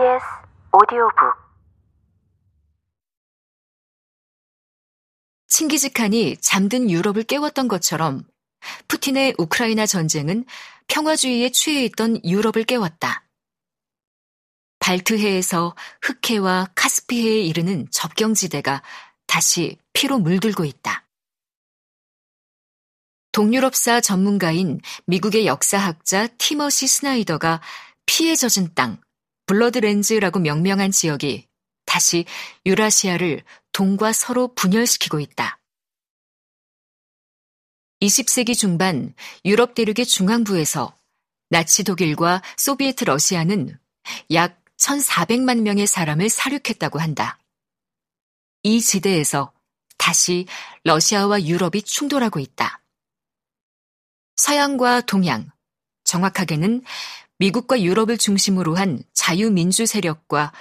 KBS 오디오북 칭기즈칸이 잠든 유럽을 깨웠던 것처럼 푸틴의 우크라이나 전쟁은 평화주의에 취해 있던 유럽을 깨웠다. 발트해에서 흑해와 카스피해에 이르는 접경지대가 다시 피로 물들고 있다. 동유럽사 전문가인 미국의 역사학자 티머시 스나이더가 피해 젖은 땅, 블러드렌즈라고 명명한 지역이 다시 유라시아를 동과 서로 분열시키고 있다. 20세기 중반 유럽 대륙의 중앙부에서 나치 독일과 소비에트 러시아는 약 1,400만 명의 사람을 사륙했다고 한다. 이 지대에서 다시 러시아와 유럽이 충돌하고 있다. 서양과 동양, 정확하게는 미국과 유럽을 중심으로 한 자유민주 세력과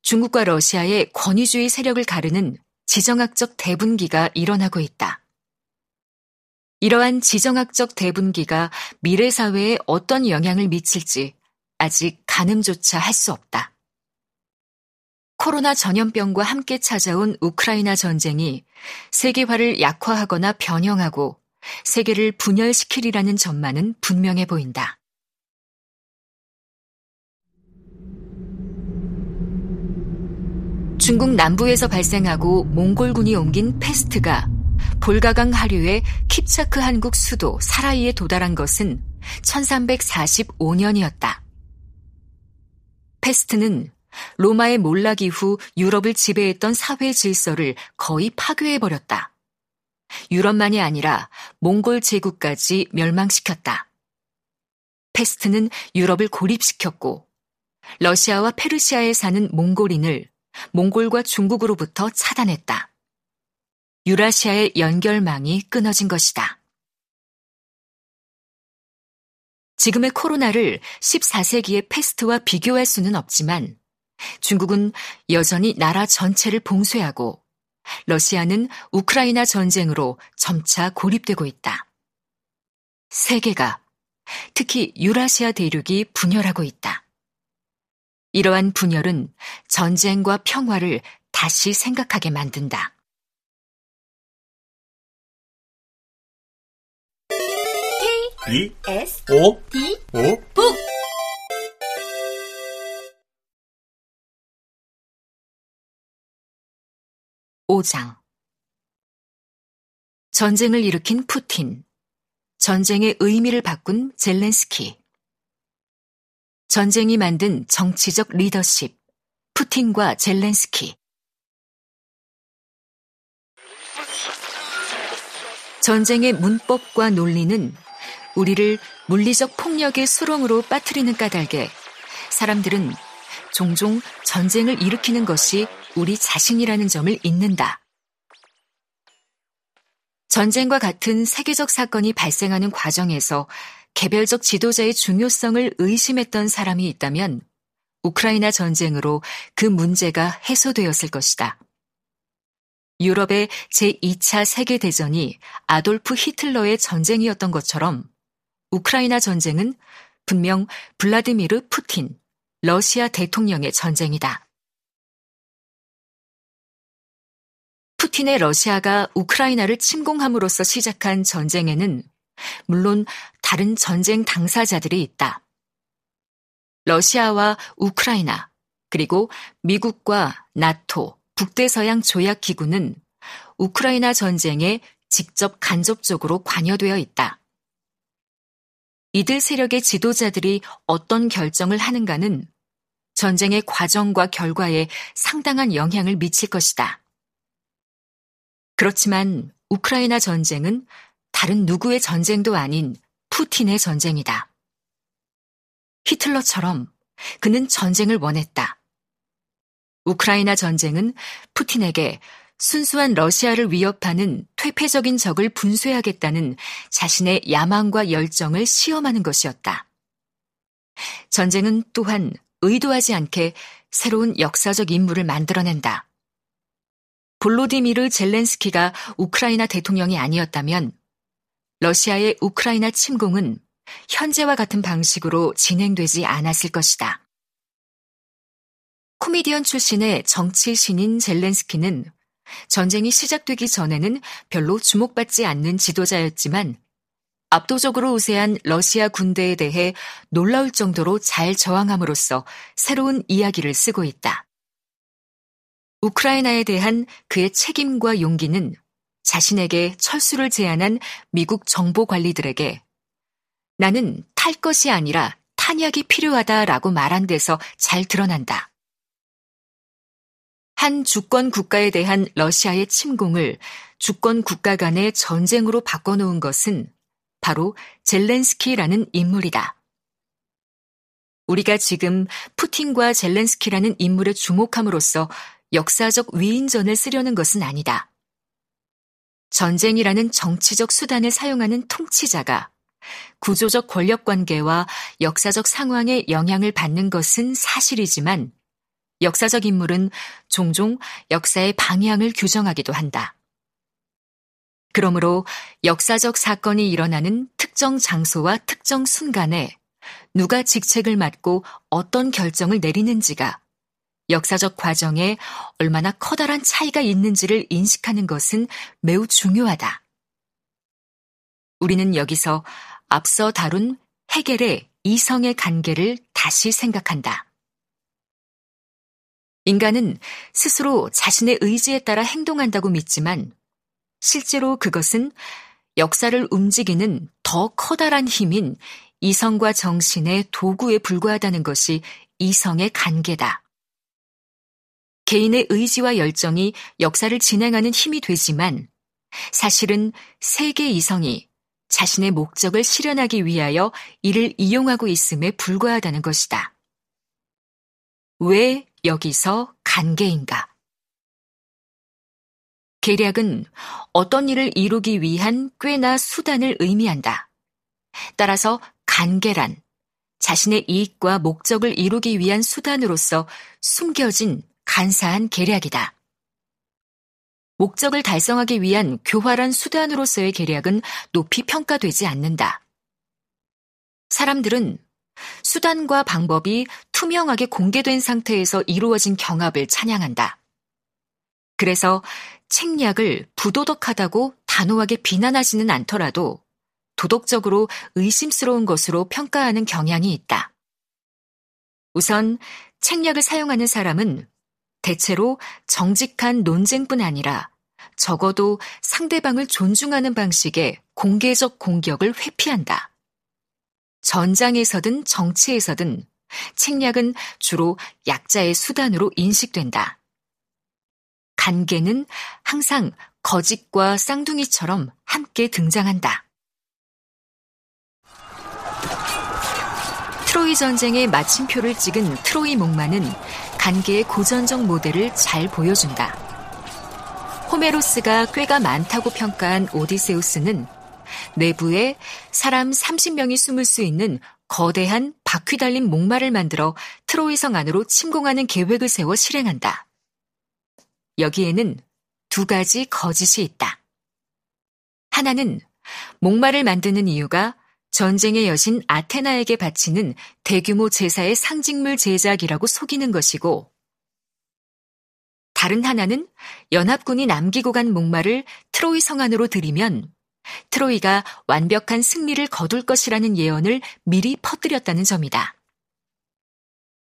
중국과 러시아의 권위주의 세력을 가르는 지정학적 대분기가 일어나고 있다. 이러한 지정학적 대분기가 미래 사회에 어떤 영향을 미칠지 아직 가늠조차 할 수 없다. 코로나 전염병과 함께 찾아온 우크라이나 전쟁이 세계화를 약화하거나 변형하고 세계를 분열시키리라는 전망은 분명해 보인다. 중국 남부에서 발생하고 몽골군이 옮긴 페스트가 볼가강 하류의 킵차크 한국 수도 사라이에 도달한 것은 1345년이었다. 페스트는 로마의 몰락 이후 유럽을 지배했던 사회 질서를 거의 파괴해버렸다. 유럽만이 아니라 몽골 제국까지 멸망시켰다. 페스트는 유럽을 고립시켰고 러시아와 페르시아에 사는 몽골인을 몽골과 중국으로부터 차단했다. 유라시아의 연결망이 끊어진 것이다. 지금의 코로나를 14세기의 패스트와 비교할 수는 없지만 중국은 여전히 나라 전체를 봉쇄하고 러시아는 우크라이나 전쟁으로 점차 고립되고 있다. 세계가, 특히 유라시아 대륙이 분열하고 있다. 이러한 분열은 전쟁과 평화를 다시 생각하게 만든다. B S O D O 북 5장. 전쟁을 일으킨 푸틴. 전쟁의 의미를 바꾼 젤렌스키 전쟁이 만든 정치적 리더십, 푸틴과 젤렌스키. 전쟁의 문법과 논리는 우리를 물리적 폭력의 수렁으로 빠뜨리는 까닭에 사람들은 종종 전쟁을 일으키는 것이 우리 자신이라는 점을 잊는다. 전쟁과 같은 세계적 사건이 발생하는 과정에서 개별적 지도자의 중요성을 의심했던 사람이 있다면 우크라이나 전쟁으로 그 문제가 해소되었을 것이다. 유럽의 제2차 세계대전이 아돌프 히틀러의 전쟁이었던 것처럼 우크라이나 전쟁은 분명 블라디미르 푸틴, 러시아 대통령의 전쟁이다. 푸틴의 러시아가 우크라이나를 침공함으로써 시작한 전쟁에는 물론 다른 전쟁 당사자들이 있다. 러시아와 우크라이나, 그리고 미국과 나토, 북대서양 조약기구는 우크라이나 전쟁에 직접 간접적으로 관여되어 있다. 이들 세력의 지도자들이 어떤 결정을 하는가는 전쟁의 과정과 결과에 상당한 영향을 미칠 것이다. 그렇지만 우크라이나 전쟁은 다른 누구의 전쟁도 아닌 푸틴의 전쟁이다. 히틀러처럼 그는 전쟁을 원했다. 우크라이나 전쟁은 푸틴에게 순수한 러시아를 위협하는 퇴폐적인 적을 분쇄하겠다는 자신의 야망과 열정을 시험하는 것이었다. 전쟁은 또한 의도하지 않게 새로운 역사적 인물을 만들어낸다. 볼로디미르 젤렌스키가 우크라이나 대통령이 아니었다면 러시아의 우크라이나 침공은 현재와 같은 방식으로 진행되지 않았을 것이다. 코미디언 출신의 정치 신인 젤렌스키는 전쟁이 시작되기 전에는 별로 주목받지 않는 지도자였지만 압도적으로 우세한 러시아 군대에 대해 놀라울 정도로 잘 저항함으로써 새로운 이야기를 쓰고 있다. 우크라이나에 대한 그의 책임과 용기는 자신에게 철수를 제안한 미국 정보 관리들에게 나는 탈 것이 아니라 탄약이 필요하다라고 말한 데서 잘 드러난다. 한 주권 국가에 대한 러시아의 침공을 주권 국가 간의 전쟁으로 바꿔놓은 것은 바로 젤렌스키라는 인물이다. 우리가 지금 푸틴과 젤렌스키라는 인물에 주목함으로써 역사적 위인전을 쓰려는 것은 아니다. 전쟁이라는 정치적 수단을 사용하는 통치자가 구조적 권력 관계와 역사적 상황에 영향을 받는 것은 사실이지만 역사적 인물은 종종 역사의 방향을 규정하기도 한다. 그러므로 역사적 사건이 일어나는 특정 장소와 특정 순간에 누가 직책을 맡고 어떤 결정을 내리는지가 역사적 과정에 얼마나 커다란 차이가 있는지를 인식하는 것은 매우 중요하다. 우리는 여기서 앞서 다룬 해겔의 이성의 관계를 다시 생각한다. 인간은 스스로 자신의 의지에 따라 행동한다고 믿지만 실제로 그것은 역사를 움직이는 더 커다란 힘인 이성과 정신의 도구에 불과하다는 것이 이성의 관계다. 개인의 의지와 열정이 역사를 진행하는 힘이 되지만 사실은 세계 이성이 자신의 목적을 실현하기 위하여 이를 이용하고 있음에 불과하다는 것이다. 왜 여기서 간계인가? 계략은 어떤 일을 이루기 위한 꾀나 수단을 의미한다. 따라서 간계란 자신의 이익과 목적을 이루기 위한 수단으로서 숨겨진 간사한 계략이다. 목적을 달성하기 위한 교활한 수단으로서의 계략은 높이 평가되지 않는다. 사람들은 수단과 방법이 투명하게 공개된 상태에서 이루어진 경합을 찬양한다. 그래서 책략을 부도덕하다고 단호하게 비난하지는 않더라도 도덕적으로 의심스러운 것으로 평가하는 경향이 있다. 우선 책략을 사용하는 사람은 대체로 정직한 논쟁뿐 아니라 적어도 상대방을 존중하는 방식의 공개적 공격을 회피한다. 전장에서든 정치에서든 책략은 주로 약자의 수단으로 인식된다. 간계는 항상 거짓과 쌍둥이처럼 함께 등장한다. 트로이 전쟁의 마침표를 찍은 트로이 목마는 간계의 고전적 모델을 잘 보여준다. 호메로스가 꽤가 많다고 평가한 오디세우스는 내부에 사람 30명이 숨을 수 있는 거대한 바퀴 달린 목마를 만들어 트로이성 안으로 침공하는 계획을 세워 실행한다. 여기에는 두 가지 거짓이 있다. 하나는 목마를 만드는 이유가 전쟁의 여신 아테나에게 바치는 대규모 제사의 상징물 제작이라고 속이는 것이고, 다른 하나는 연합군이 남기고 간 목마를 트로이 성 안으로 들이면 트로이가 완벽한 승리를 거둘 것이라는 예언을 미리 퍼뜨렸다는 점이다.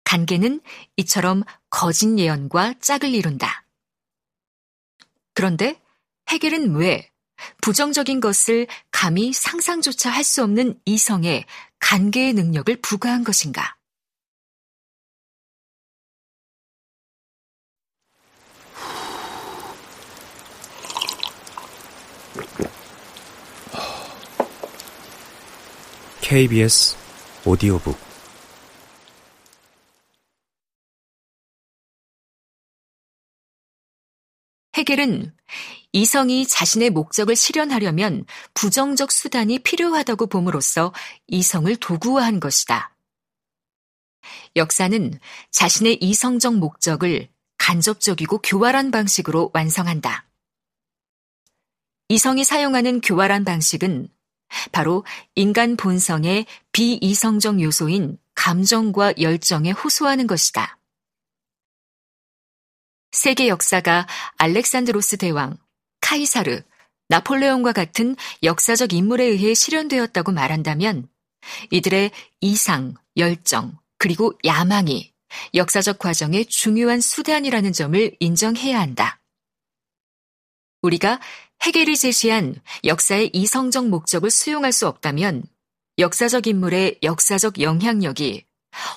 간계는 이처럼 거짓 예언과 짝을 이룬다. 그런데 해겔은 왜 부정적인 것을 감히 상상조차 할 수 없는 이성에 간계의 능력을 부과한 것인가? KBS 오디오북 해겔은 이성이 자신의 목적을 실현하려면 부정적 수단이 필요하다고 봄으로써 이성을 도구화한 것이다. 역사는 자신의 이성적 목적을 간접적이고 교활한 방식으로 완성한다. 이성이 사용하는 교활한 방식은 바로 인간 본성의 비이성적 요소인 감정과 열정에 호소하는 것이다. 세계 역사가 알렉산드로스 대왕, 카이사르, 나폴레옹과 같은 역사적 인물에 의해 실현되었다고 말한다면 이들의 이상, 열정, 그리고 야망이 역사적 과정의 중요한 수단이라는 점을 인정해야 한다. 우리가 해겔이 제시한 역사의 이성적 목적을 수용할 수 없다면 역사적 인물의 역사적 영향력이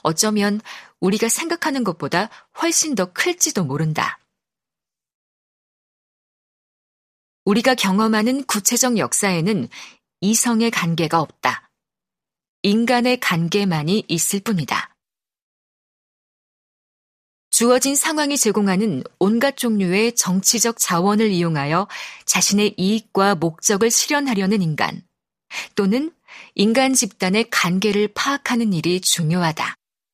어쩌면 우리가 생각하는 것보다 훨씬 더 클지도 모른다. 우리가 경험하는 구체적 역사에는 이성의 관계가 없다. 인간의 관계만이 있을 뿐이다. 주어진 상황이 제공하는 온갖 종류의 정치적 자원을 이용하여 자신의 이익과 목적을 실현하려는 인간, 또는 인간 집단의 관계를 파악하는 일이 중요하다.